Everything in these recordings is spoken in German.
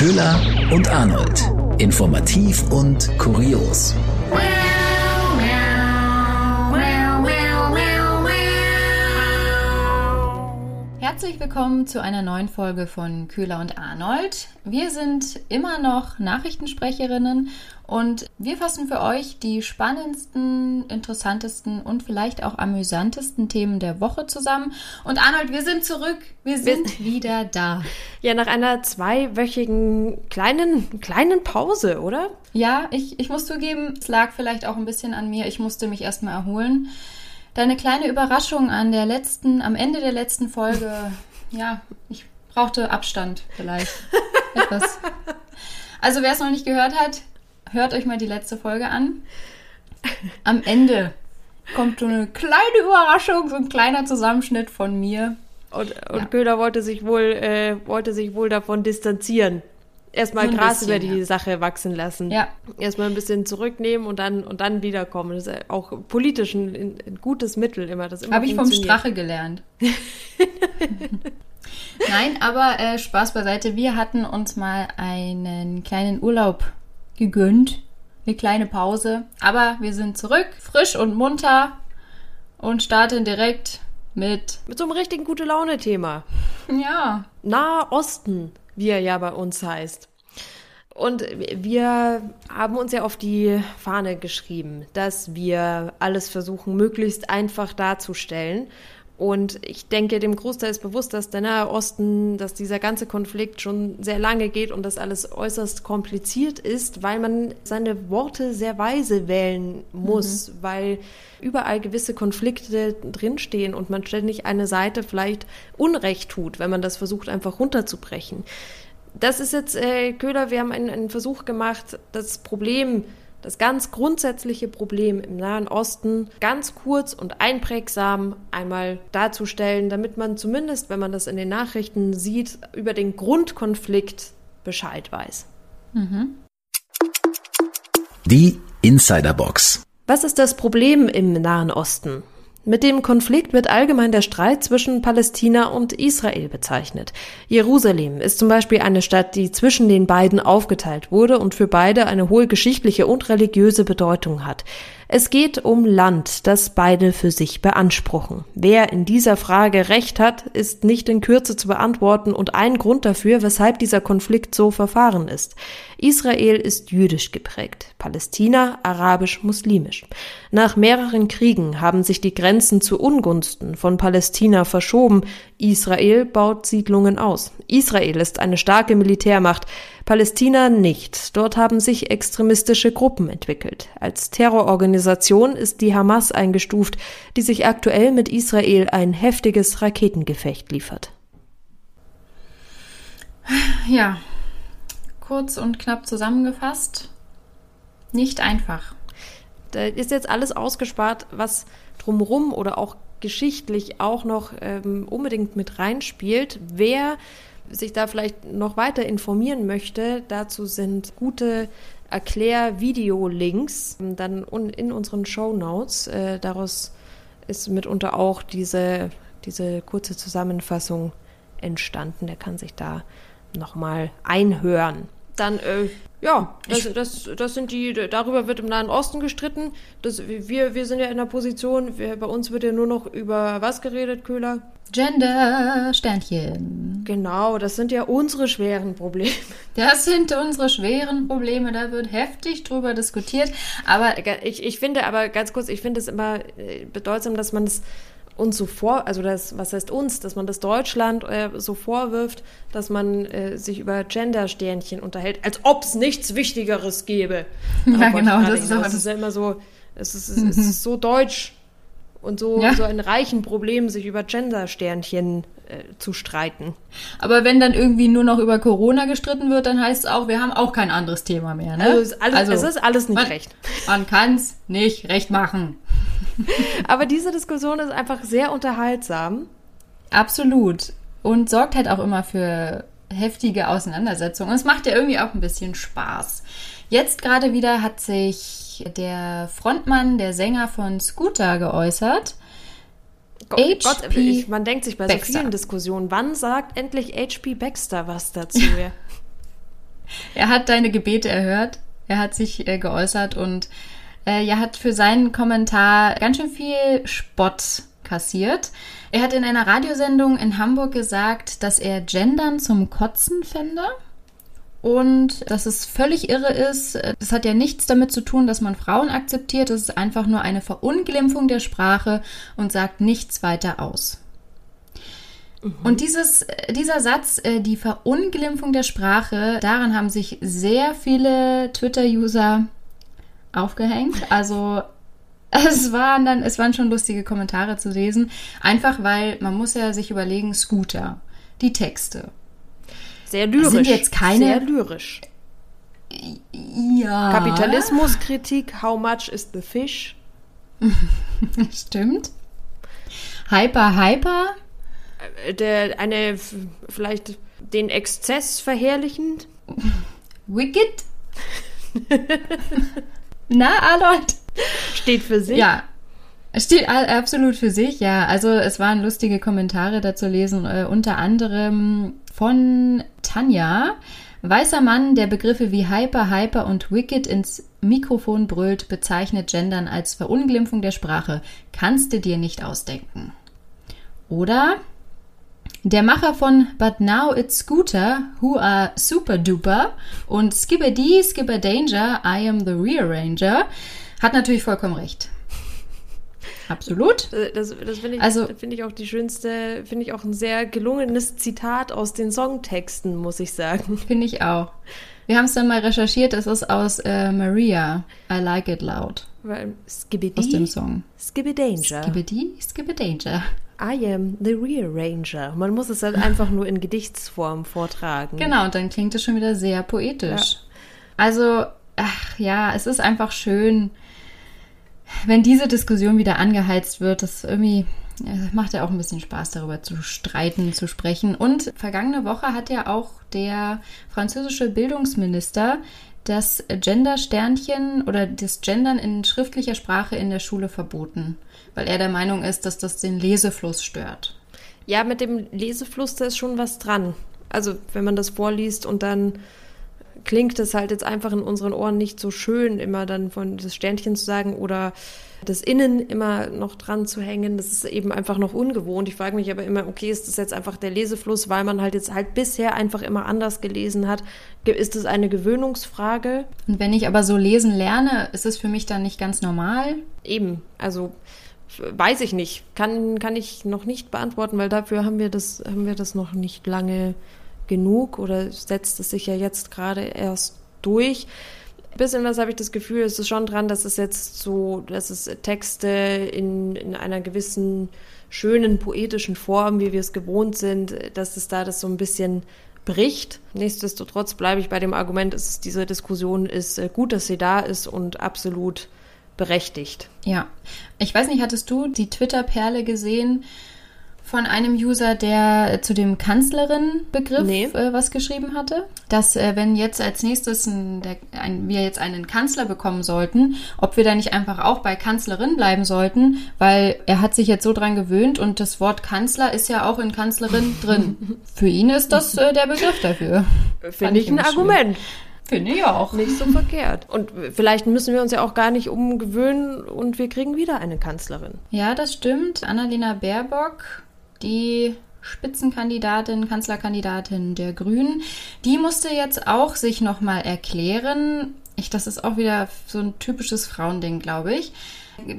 Köhler und Arnold. Informativ und kurios. Herzlich willkommen zu einer neuen Folge von Köhler und Arnold. Wir sind immer noch Nachrichtensprecherinnen und wir fassen für euch die spannendsten, interessantesten und vielleicht auch amüsantesten Themen der Woche zusammen. Und Arnold, wir sind zurück. Wir sind wir, wieder da. Ja, nach einer zweiwöchigen kleinen, kleinen Pause, oder? Ja, ich, ich muss zugeben, es lag vielleicht auch ein bisschen an mir. Ich musste mich erstmal erholen. Deine kleine Überraschung an der letzten, am Ende der letzten Folge, ja, ich brauchte Abstand vielleicht. Etwas. Also wer es noch nicht gehört hat, hört euch mal die letzte Folge an. Am Ende kommt so eine kleine Überraschung, so ein kleiner Zusammenschnitt von mir. Und, und ja. Köhler wollte sich wohl, äh, wollte sich wohl davon distanzieren erstmal Gras bisschen, über die ja. Sache wachsen lassen. Ja. Erstmal ein bisschen zurücknehmen und dann und dann wiederkommen. Das ist auch politisch ein, ein gutes Mittel immer. Das Habe ich vom Strache gelernt. Nein, aber äh, Spaß beiseite. Wir hatten uns mal einen kleinen Urlaub gegönnt. Eine kleine Pause. Aber wir sind zurück, frisch und munter und starten direkt mit. Mit so einem richtigen gute Laune-Thema. Ja. Nahe Osten wie er ja bei uns heißt. Und wir haben uns ja auf die Fahne geschrieben, dass wir alles versuchen, möglichst einfach darzustellen. Und ich denke, dem Großteil ist bewusst, dass der Nahe Osten, dass dieser ganze Konflikt schon sehr lange geht und dass alles äußerst kompliziert ist, weil man seine Worte sehr weise wählen muss, mhm. weil überall gewisse Konflikte drinstehen und man ständig eine Seite vielleicht Unrecht tut, wenn man das versucht, einfach runterzubrechen. Das ist jetzt, äh, Köhler, wir haben einen, einen Versuch gemacht, das Problem das ganz grundsätzliche Problem im Nahen Osten ganz kurz und einprägsam einmal darzustellen, damit man zumindest, wenn man das in den Nachrichten sieht, über den Grundkonflikt Bescheid weiß. Mhm. Die Insiderbox. Was ist das Problem im Nahen Osten? Mit dem Konflikt wird allgemein der Streit zwischen Palästina und Israel bezeichnet. Jerusalem ist zum Beispiel eine Stadt, die zwischen den beiden aufgeteilt wurde und für beide eine hohe geschichtliche und religiöse Bedeutung hat. Es geht um Land, das beide für sich beanspruchen. Wer in dieser Frage Recht hat, ist nicht in Kürze zu beantworten und ein Grund dafür, weshalb dieser Konflikt so verfahren ist. Israel ist jüdisch geprägt, Palästina arabisch-muslimisch. Nach mehreren Kriegen haben sich die Grenzen zu Ungunsten von Palästina verschoben. Israel baut Siedlungen aus. Israel ist eine starke Militärmacht. Palästina nicht. Dort haben sich extremistische Gruppen entwickelt. Als Terrororganisation ist die Hamas eingestuft, die sich aktuell mit Israel ein heftiges Raketengefecht liefert. Ja, kurz und knapp zusammengefasst, nicht einfach. Da ist jetzt alles ausgespart, was drumherum oder auch geschichtlich auch noch ähm, unbedingt mit reinspielt. Wer sich da vielleicht noch weiter informieren möchte, dazu sind gute Erklär-Video-Links dann in unseren Show Notes. Äh, daraus ist mitunter auch diese, diese kurze Zusammenfassung entstanden. Der kann sich da nochmal einhören. Dann äh, ja, das, das, das sind die, darüber wird im Nahen Osten gestritten. Das, wir, wir sind ja in der Position, wir, bei uns wird ja nur noch über was geredet, Köhler? Gender, Sternchen. Genau, das sind ja unsere schweren Probleme. Das sind unsere schweren Probleme, da wird heftig drüber diskutiert. Aber ich, ich finde aber ganz kurz, ich finde es immer äh, bedeutsam, dass man es uns so vor, also das, was heißt uns, dass man das Deutschland äh, so vorwirft, dass man äh, sich über Gender-Sternchen unterhält, als ob es nichts Wichtigeres gäbe. Ja, aber genau, das ist, das ist ja immer so, es ist, es ist so deutsch und so, ja. so ein reichen Problem, sich über Gender-Sternchen äh, zu streiten. Aber wenn dann irgendwie nur noch über Corona gestritten wird, dann heißt es auch, wir haben auch kein anderes Thema mehr. Ne? Also, ist alles, also es ist alles nicht man, recht. Man kann es nicht recht machen. Aber diese Diskussion ist einfach sehr unterhaltsam. Absolut. Und sorgt halt auch immer für heftige Auseinandersetzungen. Und es macht ja irgendwie auch ein bisschen Spaß. Jetzt gerade wieder hat sich der Frontmann, der Sänger von Scooter geäußert. Gott, Gott ich, man denkt sich bei Baxter. so vielen Diskussionen, wann sagt endlich HP Baxter was dazu? er hat deine Gebete erhört. Er hat sich äh, geäußert und äh, er hat für seinen Kommentar ganz schön viel Spott kassiert. Er hat in einer Radiosendung in Hamburg gesagt, dass er Gendern zum Kotzen fände und dass es völlig irre ist. Das hat ja nichts damit zu tun, dass man Frauen akzeptiert. Es ist einfach nur eine Verunglimpfung der Sprache und sagt nichts weiter aus. Mhm. Und dieses, dieser Satz, äh, die Verunglimpfung der Sprache, daran haben sich sehr viele Twitter-User aufgehängt. Also es waren dann, es waren schon lustige Kommentare zu lesen. Einfach weil man muss ja sich überlegen, Scooter, die Texte. Sehr lyrisch. Sind jetzt keine. Sehr lyrisch. Ja. Kapitalismuskritik, how much is the fish? Stimmt. Hyper, hyper. Äh, der, eine, vielleicht den Exzess verherrlichend. Wicked. Na, Arnold. Steht für sich. Ja, Steht absolut für sich, ja. Also es waren lustige Kommentare dazu lesen, äh, unter anderem von Tanja. Weißer Mann, der Begriffe wie Hyper, Hyper und Wicked ins Mikrofon brüllt, bezeichnet Gendern als Verunglimpfung der Sprache. Kannst du dir nicht ausdenken. Oder der Macher von But Now It's Scooter, Who Are Super Duper und Skibbity Skipper Danger, I Am the Rearranger, hat natürlich vollkommen recht. Absolut. Äh, das, das finde ich, also, find ich auch die schönste, finde ich auch ein sehr gelungenes Zitat aus den Songtexten, muss ich sagen. Finde ich auch. Wir haben es dann mal recherchiert, es ist aus äh, Maria, I Like It Loud. Skibbity, aus dem Song. Skibbidanger. Skibbity, Skibbidanger. I am the Rearranger. Man muss es halt einfach nur in Gedichtsform vortragen. Genau, und dann klingt es schon wieder sehr poetisch. Ja. Also, ach ja, es ist einfach schön, wenn diese Diskussion wieder angeheizt wird, das irgendwie macht ja auch ein bisschen Spaß, darüber zu streiten, zu sprechen. Und vergangene Woche hat ja auch der französische Bildungsminister das Gender-Sternchen oder das Gendern in schriftlicher Sprache in der Schule verboten, weil er der Meinung ist, dass das den Lesefluss stört. Ja, mit dem Lesefluss, da ist schon was dran. Also, wenn man das vorliest und dann klingt es halt jetzt einfach in unseren Ohren nicht so schön, immer dann von das Sternchen zu sagen oder das Innen immer noch dran zu hängen. Das ist eben einfach noch ungewohnt. Ich frage mich aber immer, okay, ist das jetzt einfach der Lesefluss, weil man halt jetzt halt bisher einfach immer anders gelesen hat? Ist das eine Gewöhnungsfrage? Und wenn ich aber so lesen lerne, ist es für mich dann nicht ganz normal? Eben, also weiß ich nicht. Kann, kann ich noch nicht beantworten, weil dafür haben wir das, haben wir das noch nicht lange genug oder setzt es sich ja jetzt gerade erst durch. Ein bisschen was habe ich das Gefühl, es ist schon dran, dass es jetzt so, dass es Texte in, in einer gewissen schönen poetischen Form, wie wir es gewohnt sind, dass es da das so ein bisschen bricht. Nichtsdestotrotz bleibe ich bei dem Argument, dass diese Diskussion ist äh, gut, dass sie da ist und absolut berechtigt. Ja, ich weiß nicht, hattest du die Twitter-Perle gesehen? von einem User, der zu dem Kanzlerin-Begriff nee. äh, was geschrieben hatte. Dass, äh, wenn jetzt als nächstes ein, der, ein, wir jetzt einen Kanzler bekommen sollten, ob wir da nicht einfach auch bei Kanzlerin bleiben sollten, weil er hat sich jetzt so dran gewöhnt und das Wort Kanzler ist ja auch in Kanzlerin drin. Für ihn ist das äh, der Begriff dafür. Finde ich ein Argument. Finde ich auch. Nicht so verkehrt. Und vielleicht müssen wir uns ja auch gar nicht umgewöhnen und wir kriegen wieder eine Kanzlerin. Ja, das stimmt. Annalena Baerbock die Spitzenkandidatin, Kanzlerkandidatin der Grünen, die musste jetzt auch sich nochmal erklären. Ich, das ist auch wieder so ein typisches Frauending, glaube ich.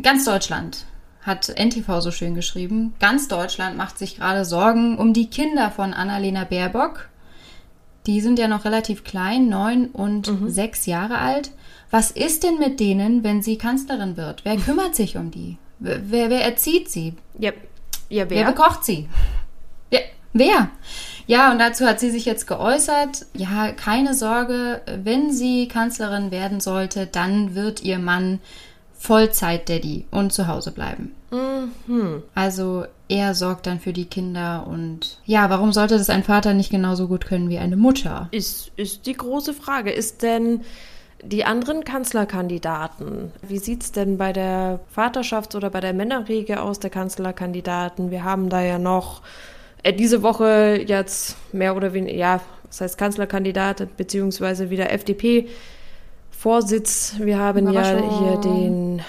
Ganz Deutschland hat NTV so schön geschrieben. Ganz Deutschland macht sich gerade Sorgen um die Kinder von Annalena Baerbock. Die sind ja noch relativ klein, neun und mhm. sechs Jahre alt. Was ist denn mit denen, wenn sie Kanzlerin wird? Wer kümmert sich um die? Wer, wer erzieht sie? Yep. Ja, wer? Wer bekocht sie? Wer? wer? Ja, und dazu hat sie sich jetzt geäußert, ja, keine Sorge, wenn sie Kanzlerin werden sollte, dann wird ihr Mann Vollzeit-Daddy und zu Hause bleiben. Mhm. Also er sorgt dann für die Kinder und ja, warum sollte das ein Vater nicht genauso gut können wie eine Mutter? Ist, ist die große Frage. Ist denn die anderen Kanzlerkandidaten, wie sieht es denn bei der Vaterschafts- oder bei der Männerriege aus der Kanzlerkandidaten? Wir haben da ja noch äh, diese Woche jetzt mehr oder weniger, ja, das heißt Kanzlerkandidat beziehungsweise wieder FDP-Vorsitz. Wir haben ja hier den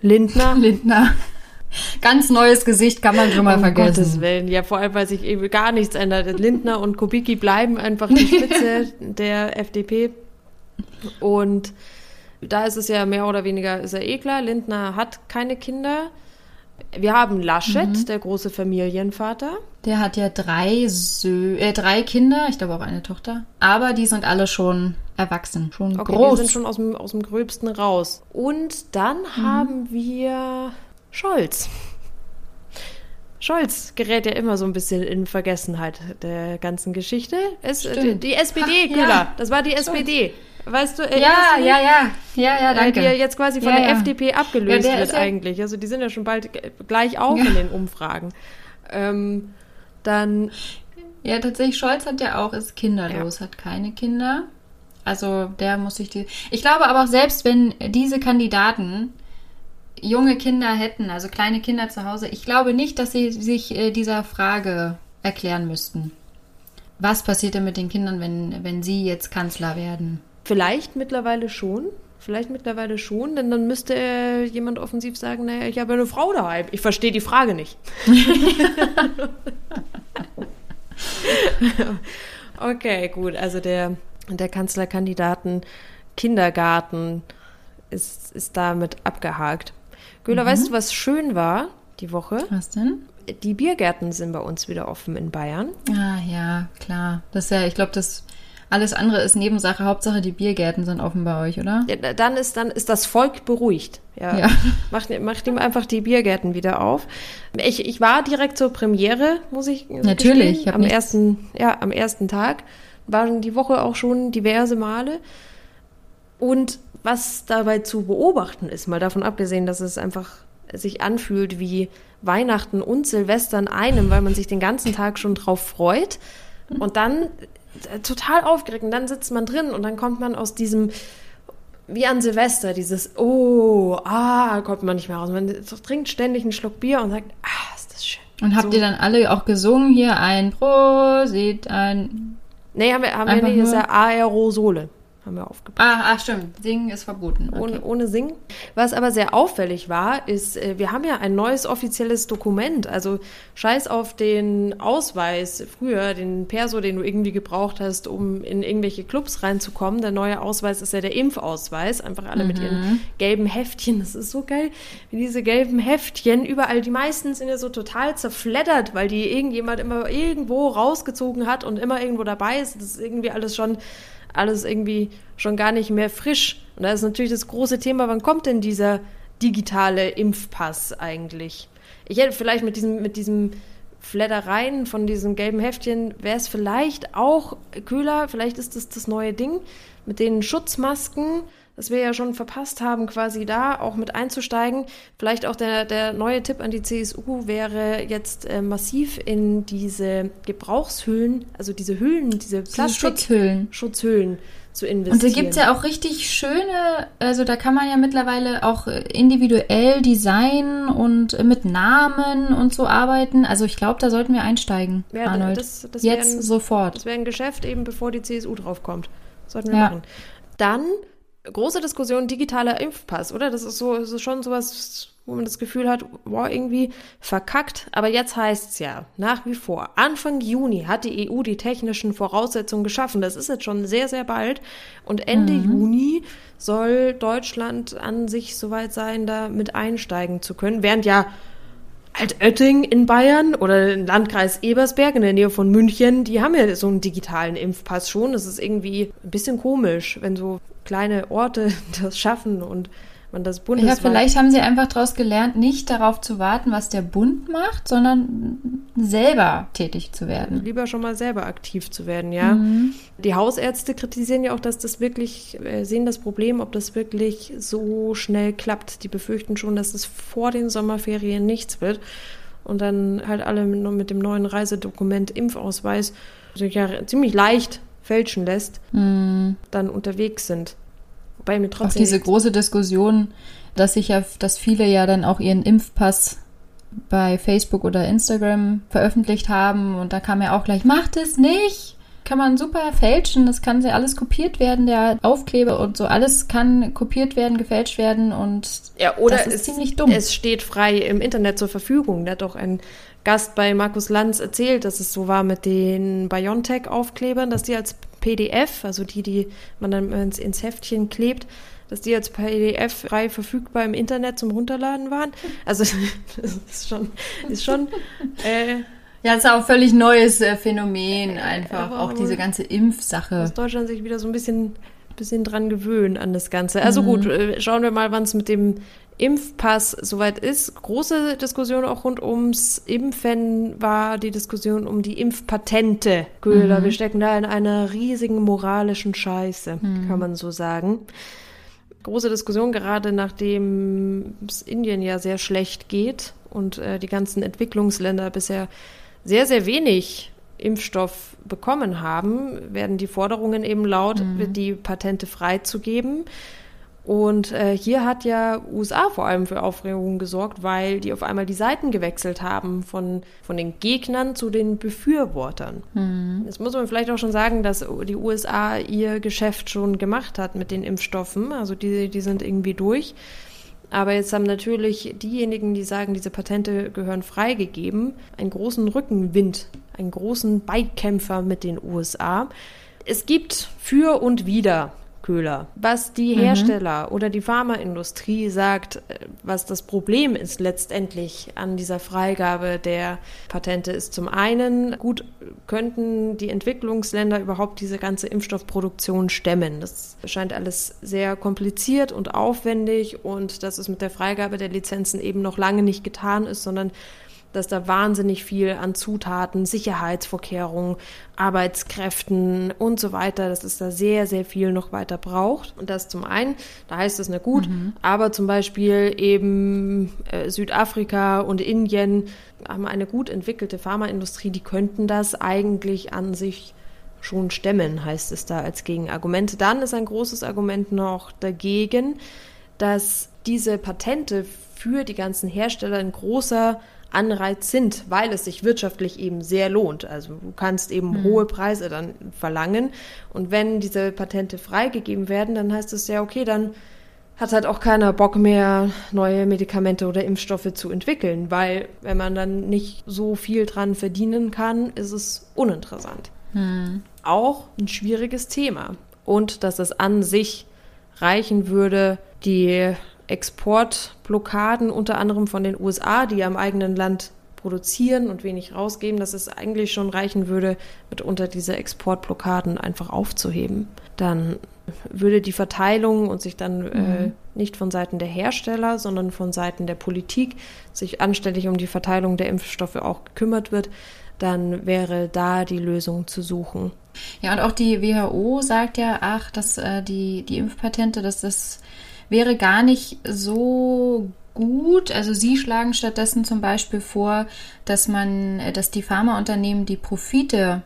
Lindner. Lindner. Ganz neues Gesicht kann man schon mal um vergessen. Gottes Willen. Ja, vor allem, weil sich eben gar nichts ändert. Lindner und Kubicki bleiben einfach die Spitze der FDP. Und da ist es ja mehr oder weniger, ist ja eh klar, Lindner hat keine Kinder. Wir haben Laschet, Mhm. der große Familienvater. Der hat ja drei, Sö äh, drei Kinder, ich glaube auch eine Tochter. Aber die sind alle schon erwachsen, schon Okay, groß. wir sind schon aus dem, aus dem Gröbsten raus. Und dann Mhm. haben wir Scholz. Scholz gerät ja immer so ein bisschen in Vergessenheit der ganzen Geschichte. Es, die, die SPD, Ach, ja. Das war die SPD. Weißt du, ja, du ja, ja, ja, ja, Äh, danke. Die ja jetzt quasi von Ja, der ja. FDP abgelöst Ja, der wird eigentlich. Also die sind ja schon bald gleich auf in den Umfragen. Ähm, dann Ja, tatsächlich, Scholz hat ja auch, ist kinderlos, hat keine Kinder. Also der muss sich die. Ich glaube aber auch selbst, wenn diese Kandidaten junge Kinder hätten, also kleine Kinder zu Hause, ich glaube nicht, dass sie sich äh, dieser Frage erklären müssten. Was passiert denn mit den Kindern, wenn, wenn sie jetzt Kanzler werden? Vielleicht mittlerweile schon. Vielleicht mittlerweile schon, denn dann müsste äh, jemand offensiv sagen, naja, ich habe eine Frau daheim. Ich verstehe die Frage nicht. okay, gut. Also der, der Kanzlerkandidaten Kindergarten ist, ist damit abgehakt. Göhler, weißt du, was schön war die Woche? Was denn? Die Biergärten sind bei uns wieder offen in Bayern. Ah, ja, klar. Das ist ja, ich glaube, das alles andere ist Nebensache. Hauptsache, die Biergärten sind offen bei euch, oder? Ja, da- dann ist dann ist das Volk beruhigt. Ja. Ja. Macht, macht ihm einfach die Biergärten wieder auf. Ich, ich war direkt zur Premiere, muss ich Natürlich, ich am nichts- ersten ja am ersten Tag waren die Woche auch schon diverse Male. Und was dabei zu beobachten ist, mal davon abgesehen, dass es einfach sich anfühlt wie Weihnachten und Silvester in einem, weil man sich den ganzen Tag schon drauf freut. Und dann total aufgeregt. Und dann sitzt man drin und dann kommt man aus diesem, wie an Silvester, dieses Oh, ah, kommt man nicht mehr raus. Man trinkt ständig einen Schluck Bier und sagt, ah, ist das schön. Und habt So. ihr dann alle auch gesungen hier ein Prosit, ein. Nee, haben wir, haben wir nicht, das ist ja Aerosole. Haben wir aufgepasst. Ah, ah, stimmt. Singen ist verboten. Okay. Ohne, ohne Singen. Was aber sehr auffällig war, ist, äh, wir haben ja ein neues offizielles Dokument. Also scheiß auf den Ausweis früher, den Perso, den du irgendwie gebraucht hast, um in irgendwelche Clubs reinzukommen. Der neue Ausweis ist ja der Impfausweis. Einfach alle mit ihren gelben Heftchen. Das ist so geil, wie diese gelben Heftchen überall. Die meisten sind ja so total zerfleddert, weil die irgendjemand immer irgendwo rausgezogen hat und immer irgendwo dabei ist. Das ist irgendwie alles schon alles irgendwie schon gar nicht mehr frisch. Und da ist natürlich das große Thema, wann kommt denn dieser digitale Impfpass eigentlich? Ich hätte vielleicht mit diesem, mit diesem Fleddereien von diesem gelben Heftchen, wäre es vielleicht auch kühler, vielleicht ist das das neue Ding, mit den Schutzmasken, das wir ja schon verpasst haben, quasi da auch mit einzusteigen. Vielleicht auch der, der neue Tipp an die CSU wäre jetzt äh, massiv in diese Gebrauchshüllen, also diese Hüllen, diese Diese Plastik Schutzhüllen. Schutzhüllen zu Und investieren. da gibt's ja auch richtig schöne, also da kann man ja mittlerweile auch äh, individuell designen und äh, mit Namen und so arbeiten. Also ich glaube, da sollten wir einsteigen, Ja, Arnold. das- das Jetzt wären- sofort. Das wäre ein Geschäft, eben bevor die CSU draufkommt. Sollten wir Ja. machen. Dann große Diskussion digitaler Impfpass, oder? Das ist so, das ist schon sowas, wo man das Gefühl hat, boah, irgendwie verkackt. Aber jetzt heißt's ja nach wie vor. Anfang Juni hat die EU die technischen Voraussetzungen geschaffen. Das ist jetzt schon sehr, sehr bald. Und Ende Juni soll Deutschland an sich soweit sein, da mit einsteigen zu können. Während ja Altötting in Bayern oder im Landkreis Ebersberg in der Nähe von München, die haben ja so einen digitalen Impfpass schon. Das ist irgendwie ein bisschen komisch, wenn so kleine Orte das schaffen und man das Ja, bundesweit... vielleicht haben sie einfach daraus gelernt, nicht darauf zu warten, was der Bund macht, sondern selber tätig zu werden. lieber schon mal selber aktiv zu werden, ja. Mhm. Die Hausärzte kritisieren ja auch, dass das wirklich, äh, sehen das Problem, ob das wirklich so schnell klappt. Die befürchten schon, dass es vor den Sommerferien nichts wird und dann halt alle mit, mit dem neuen Reisedokument Impfausweis sich ja ziemlich leicht fälschen lässt, dann unterwegs sind. Wobei mir Auch trotzdem diese große Diskussion, dass sich ja, dass viele ja dann auch ihren Impfpass bei Facebook oder Instagram veröffentlicht haben. Und da kam ja auch gleich, macht es nicht! Kann man super fälschen, das kann ja alles kopiert werden, der Aufkleber und so, alles kann kopiert werden, gefälscht werden und ja, oder das ist es, ziemlich dumm. Es steht frei im Internet zur Verfügung. Da hat doch ein Gast bei Markus Lanz erzählt, dass es so war mit den Biontech-Aufklebern, dass die als PDF, also die, die man dann ins, ins Heftchen klebt, dass die als PDF frei verfügbar im Internet zum Runterladen waren. Also das ist schon, ist schon äh, ja, es ist auch ein völlig neues äh, Phänomen einfach, aber- auch diese ganze Impfsache. muss Deutschland sich wieder so ein bisschen, bisschen dran gewöhnen an das Ganze. Also gut, äh, schauen wir mal, wann es mit dem Impfpass soweit ist. Große Diskussion auch rund ums Impfen war die Diskussion um die Impfpatente. Köhler, wir stecken da in einer riesigen moralischen Scheiße, kann man so sagen. Große Diskussion, gerade nachdem es Indien ja sehr schlecht geht und äh, die ganzen Entwicklungsländer bisher sehr, sehr wenig Impfstoff bekommen haben, werden die Forderungen eben laut, die Patente freizugeben. Und äh, hier hat ja USA vor allem für Aufregung gesorgt, weil die auf einmal die Seiten gewechselt haben von, von den Gegnern zu den Befürwortern. Jetzt muss man vielleicht auch schon sagen, dass die USA ihr Geschäft schon gemacht hat mit den Impfstoffen. Also die, die sind irgendwie durch. Aber jetzt haben natürlich diejenigen, die sagen, diese Patente gehören freigegeben, einen großen Rückenwind, einen großen Beikämpfer mit den USA. Es gibt für und wider Köhler. Was die Hersteller oder die Pharmaindustrie sagt, äh, was das Problem ist letztendlich an dieser Freigabe der Patente, ist zum einen, gut, könnten die Entwicklungsländer überhaupt diese ganze Impfstoffproduktion stemmen? Das scheint alles sehr kompliziert und aufwendig und dass es mit der Freigabe der Lizenzen eben noch lange nicht getan ist, sondern dass da wahnsinnig viel an Zutaten, Sicherheitsvorkehrungen, Arbeitskräften und so weiter, dass es da sehr, sehr viel noch weiter braucht. Und das zum einen, da heißt es, na gut, aber zum Beispiel eben äh, Südafrika und Indien haben eine gut entwickelte Pharmaindustrie, die könnten das eigentlich an sich schon stemmen, heißt es da als Gegenargument. Dann ist ein großes Argument noch dagegen, dass diese Patente für die ganzen Hersteller ein großer Anreiz sind, weil es sich wirtschaftlich eben sehr lohnt. Also du kannst eben hohe Preise dann verlangen. Und wenn diese Patente freigegeben werden, dann heißt es ja, okay, dann hat halt auch keiner Bock mehr, neue Medikamente oder Impfstoffe zu entwickeln, weil wenn man dann nicht so viel dran verdienen kann, ist es uninteressant. Auch ein schwieriges Thema. Und dass es an sich reichen würde, die Exportblockaden unter anderem von den USA, die ja im eigenen Land produzieren und wenig rausgeben, dass es eigentlich schon reichen würde, mitunter diese Exportblockaden einfach aufzuheben. Dann würde die Verteilung und sich dann äh, nicht von Seiten der Hersteller, sondern von Seiten der Politik sich anständig um die Verteilung der Impfstoffe auch gekümmert wird, dann wäre da die Lösung zu suchen. Ja, und auch die WHO sagt ja, ach, dass äh, die, die Impfpatente, dass das wäre gar nicht so gut. Also sie schlagen stattdessen zum Beispiel vor, dass man, äh, dass die Pharmaunternehmen die Profite,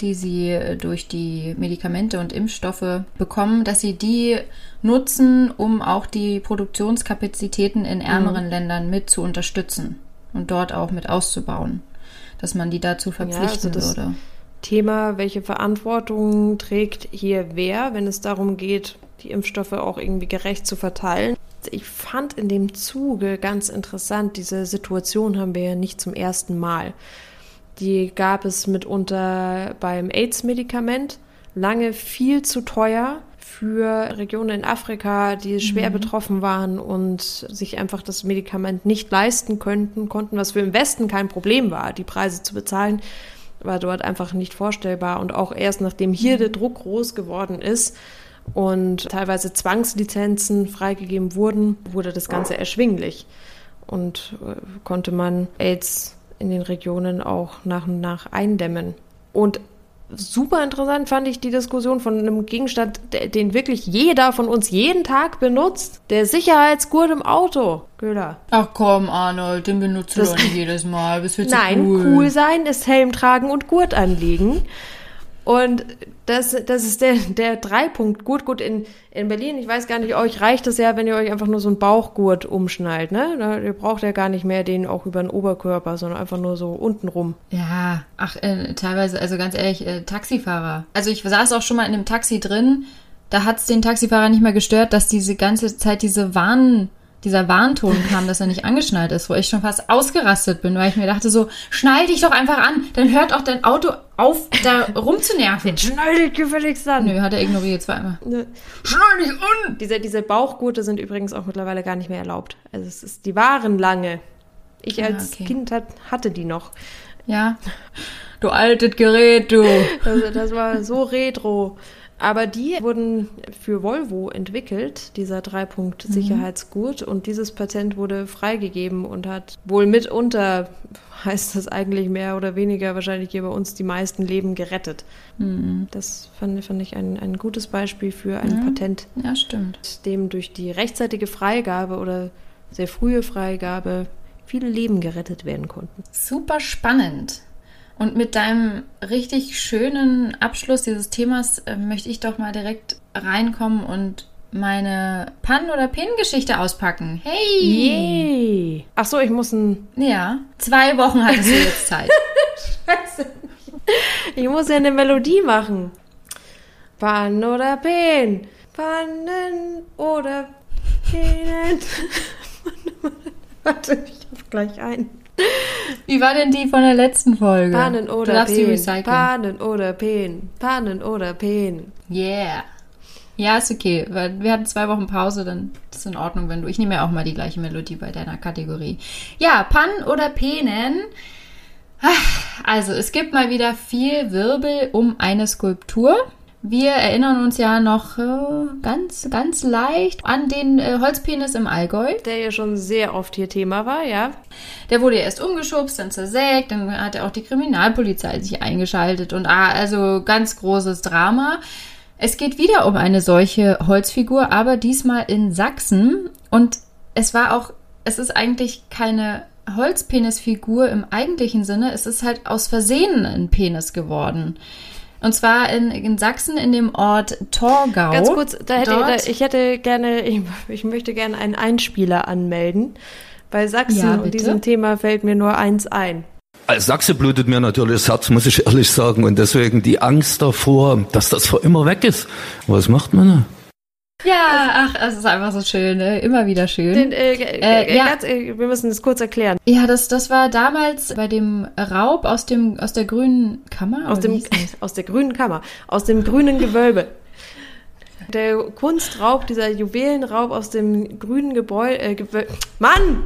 die sie äh, durch die Medikamente und Impfstoffe bekommen, dass sie die nutzen, um auch die Produktionskapazitäten in ärmeren Ländern mit zu unterstützen und dort auch mit auszubauen. Dass man die dazu verpflichten das- würde. Thema, welche Verantwortung trägt hier wer, wenn es darum geht, die Impfstoffe auch irgendwie gerecht zu verteilen. Ich fand in dem Zuge ganz interessant, diese Situation haben wir ja nicht zum ersten Mal. Die gab es mitunter beim AIDS-Medikament, lange viel zu teuer für Regionen in Afrika, die schwer betroffen waren und sich einfach das Medikament nicht leisten könnten, konnten, was für im Westen kein Problem war, die Preise zu bezahlen war dort einfach nicht vorstellbar. Und auch erst nachdem hier der Druck groß geworden ist und teilweise Zwangslizenzen freigegeben wurden, wurde das Ganze erschwinglich. Und äh, konnte man AIDS in den Regionen auch nach und nach eindämmen. Und super interessant fand ich die Diskussion von einem Gegenstand, den wirklich jeder von uns jeden Tag benutzt. Der Sicherheitsgurt im Auto. Köhler. Ach komm, Arnold, den benutzt du doch nicht jedes Mal. Nein, cool. cool. sein ist Helm tragen und Gurt anlegen. Und das, das ist der, der Dreipunkt. Gut, gut, in, in Berlin, ich weiß gar nicht, euch reicht es ja, wenn ihr euch einfach nur so einen Bauchgurt umschnallt, ne? Ihr braucht ja gar nicht mehr den auch über den Oberkörper, sondern einfach nur so unten rum. Ja, ach, äh, teilweise, also ganz ehrlich, äh, Taxifahrer. Also ich saß auch schon mal in einem Taxi drin, da hat's den Taxifahrer nicht mehr gestört, dass diese ganze Zeit diese Warn dieser Warnton kam, dass er nicht angeschnallt ist, wo ich schon fast ausgerastet bin, weil ich mir dachte so, schnall dich doch einfach an, dann hört auch dein Auto auf, da rumzunerven. Schnall dich gefälligst an. Nö, hat er ignoriert zweimal. Ne. Schnall dich an! Diese, diese Bauchgurte sind übrigens auch mittlerweile gar nicht mehr erlaubt. Also es ist, die waren lange. Ich Ah, als okay. Kind hat, hatte die noch. Ja. Du altes Gerät, du. Also das war so retro. Aber die wurden für Volvo entwickelt, dieser Dreipunkt-Sicherheitsgurt. Und dieses Patent wurde freigegeben und hat wohl mitunter, heißt das eigentlich mehr oder weniger, wahrscheinlich hier bei uns die meisten Leben gerettet. Das fand, fand ich ein, ein gutes Beispiel für ein Patent, Ja, stimmt. dem durch die rechtzeitige Freigabe oder sehr frühe Freigabe viele Leben gerettet werden konnten. Super spannend. Und mit deinem richtig schönen Abschluss dieses Themas äh, möchte ich doch mal direkt reinkommen und meine Pannen- oder Pinnengeschichte auspacken. Hey! Yay! Ach so, ich muss ein Ja, zwei Wochen hattest du jetzt Zeit. Ich muss ja eine Melodie machen. Pannen oder Pen? Pannen oder Penen? Warte, ich hab gleich ein. Wie war denn die von der letzten Folge? Pannen oder Pen? Pannen oder Pen? Pannen oder Pen? Yeah. Ja, ist okay, weil wir hatten zwei Wochen Pause, dann ist in Ordnung, wenn du. Ich nehme ja auch mal die gleiche Melodie bei deiner Kategorie. Ja, Pannen oder Penen. Ach, Also, es gibt mal wieder viel Wirbel um eine Skulptur. Wir erinnern uns ja noch äh, ganz, ganz leicht an den äh, Holzpenis im Allgäu. Der ja schon sehr oft hier Thema war, ja. Der wurde erst umgeschubst, dann zersägt, dann hat ja auch die Kriminalpolizei sich eingeschaltet und ah, also ganz großes Drama. Es geht wieder um eine solche Holzfigur, aber diesmal in Sachsen und es war auch, es ist eigentlich keine Holzpenisfigur im eigentlichen Sinne, es ist halt aus Versehen ein Penis geworden. Und zwar in, in Sachsen in dem Ort Torgau. Ganz kurz, da hätte, da, ich hätte gerne, ich, ich möchte gerne einen Einspieler anmelden. Bei Sachsen Ja, und diesem Thema fällt mir nur eins ein. Als Sachse blutet mir natürlich das Herz, muss ich ehrlich sagen. Und deswegen die Angst davor, dass das für immer weg ist. Was macht man da? Ja, ach, es ist einfach so schön, ne? immer wieder schön. Den, äh, Äh, äh, ja. ganz, äh, wir müssen es kurz erklären. Ja, das, das war damals bei dem Raub aus dem aus der grünen Kammer. Aus, dem, das? aus der grünen Kammer, aus dem grünen Gewölbe. Der Kunstraub, dieser Juwelenraub aus dem grünen Gebäude. Äh, Gewöl Mann!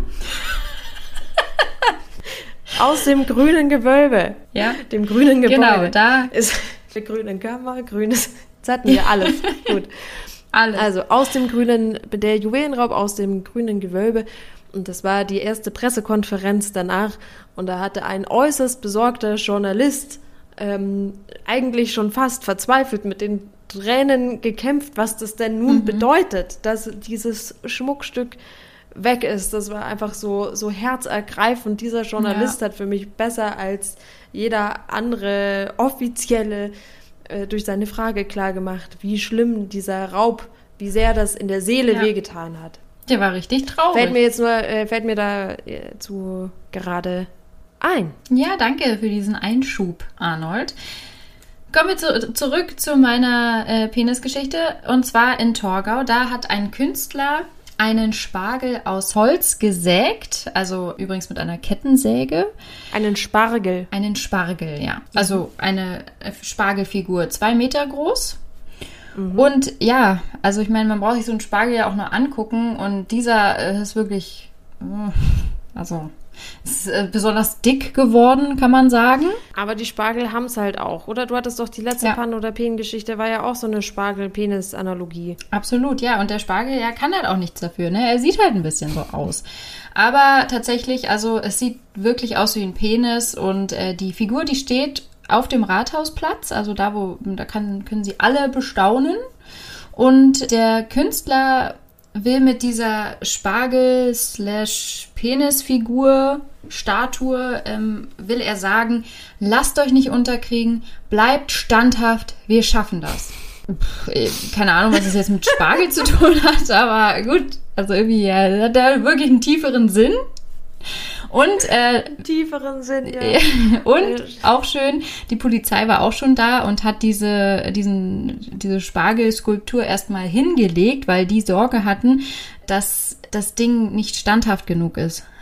aus dem grünen Gewölbe. Ja, Dem grünen Gebäude. genau, da Ist der grünen Kammer, grünes. Jetzt hatten wir alles. Gut. Alles. Also aus dem grünen, der Juwelenraub aus dem grünen Gewölbe. Und das war die erste Pressekonferenz danach. Und da hatte ein äußerst besorgter Journalist ähm, eigentlich schon fast verzweifelt mit den Tränen gekämpft, was das denn nun bedeutet, dass dieses Schmuckstück weg ist. Das war einfach so, so herzergreifend. Dieser Journalist Ja. hat für mich besser als jeder andere offizielle äh, durch seine Frage klargemacht, wie schlimm dieser Raub, wie sehr das in der Seele Ja. wehgetan hat. der war richtig traurig. Fällt mir jetzt nur, äh, fällt mir da äh, zu gerade ein. Ja, danke für diesen Einschub, Arnold. Kommen wir zu, zurück zu meiner äh, Penisgeschichte. Und zwar in Torgau. Da hat ein Künstler einen Spargel aus Holz gesägt. Also übrigens mit einer Kettensäge. Einen Spargel. Einen Spargel, ja. Also eine äh, Spargelfigur, zwei Meter groß. Und ja, also ich meine, man braucht sich so einen Spargel ja auch nur angucken. Und dieser äh, ist wirklich, äh, also ist äh, besonders dick geworden, kann man sagen. Aber die Spargel haben's halt auch, oder? Du hattest doch die letzte Ja. Pan- oder Pen-Geschichte, war ja auch so eine Spargel-Penis-Analogie. Absolut, ja. Und der Spargel, ja, kann halt auch nichts dafür, ne? Er sieht halt ein bisschen so aus. Aber tatsächlich, also es sieht wirklich aus wie ein Penis und äh, die Figur, die steht auf dem Rathausplatz, also da, wo, da kann, können sie alle bestaunen. Und der Künstler will mit dieser Spargel-Penisfigur, Statue, ähm, will er sagen, lasst euch nicht unterkriegen, bleibt standhaft, wir schaffen das. Pff, keine Ahnung, was es jetzt mit Spargel zu tun hat, aber gut, also irgendwie ja, hat er wirklich einen tieferen Sinn. Und äh, Tieferen Sinn, ja. und auch schön, die Polizei war auch schon da und hat diese, diesen, diese Spargelskulptur erstmal hingelegt, weil die Sorge hatten, dass das Ding nicht standhaft genug ist.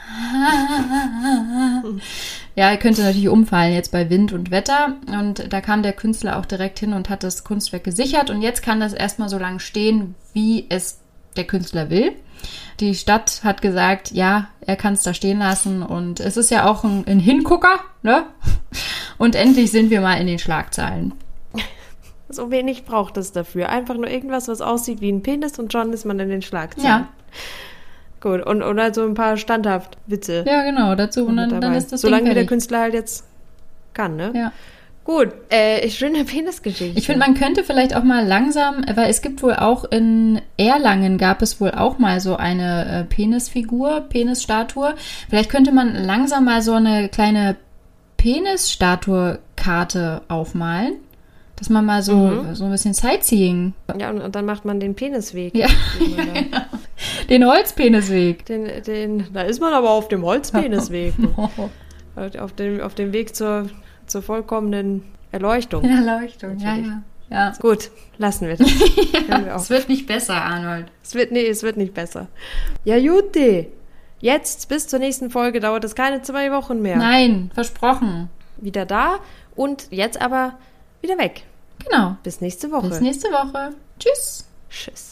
Ja, er könnte natürlich umfallen jetzt bei Wind und Wetter. Und da kam der Künstler auch direkt hin und hat das Kunstwerk gesichert. Und jetzt kann das erstmal so lange stehen, wie es der Künstler will. Die Stadt hat gesagt, ja, er kann es da stehen lassen. Und es ist ja auch ein, ein Hingucker, ne? Und endlich sind wir mal in den Schlagzeilen. So wenig braucht es dafür. Einfach nur irgendwas, was aussieht wie ein Penis und schon ist man in den Schlagzeilen. Ja. Gut, und, und also ein paar Standhaft-Witze. Ja, genau, dazu. Und dann, dann ist das Solange Ding wie der. Künstler halt jetzt kann, ne? Ja. Gut, äh, schöne Penisgeschichte. Ich finde, man könnte vielleicht auch mal langsam, weil es gibt wohl auch in Erlangen gab es wohl auch mal so eine äh, Penisfigur, Penisstatue. Vielleicht könnte man langsam mal so eine kleine Penisstatue-Karte aufmalen. Dass man mal so, Mhm. so ein bisschen Sightseeing, Ja, und, und dann macht man den Penisweg. Ja. Den Holzpenisweg. Den, den, da ist man aber auf dem Holzpenisweg. auf, dem, auf dem Weg zur, zur vollkommenen Erleuchtung. Erleuchtung, ja, Natürlich. ja. ja. Gut, lassen wir das. Hören wir. Es wird nicht besser, Arnold. Es wird, nee, es wird nicht besser. Ja, Jutti. Jetzt, bis zur nächsten Folge, dauert es keine zwei Wochen mehr. Nein, versprochen. Wieder da und jetzt aber wieder weg. Genau. Bis nächste Woche. Bis nächste Woche. Tschüss. Tschüss.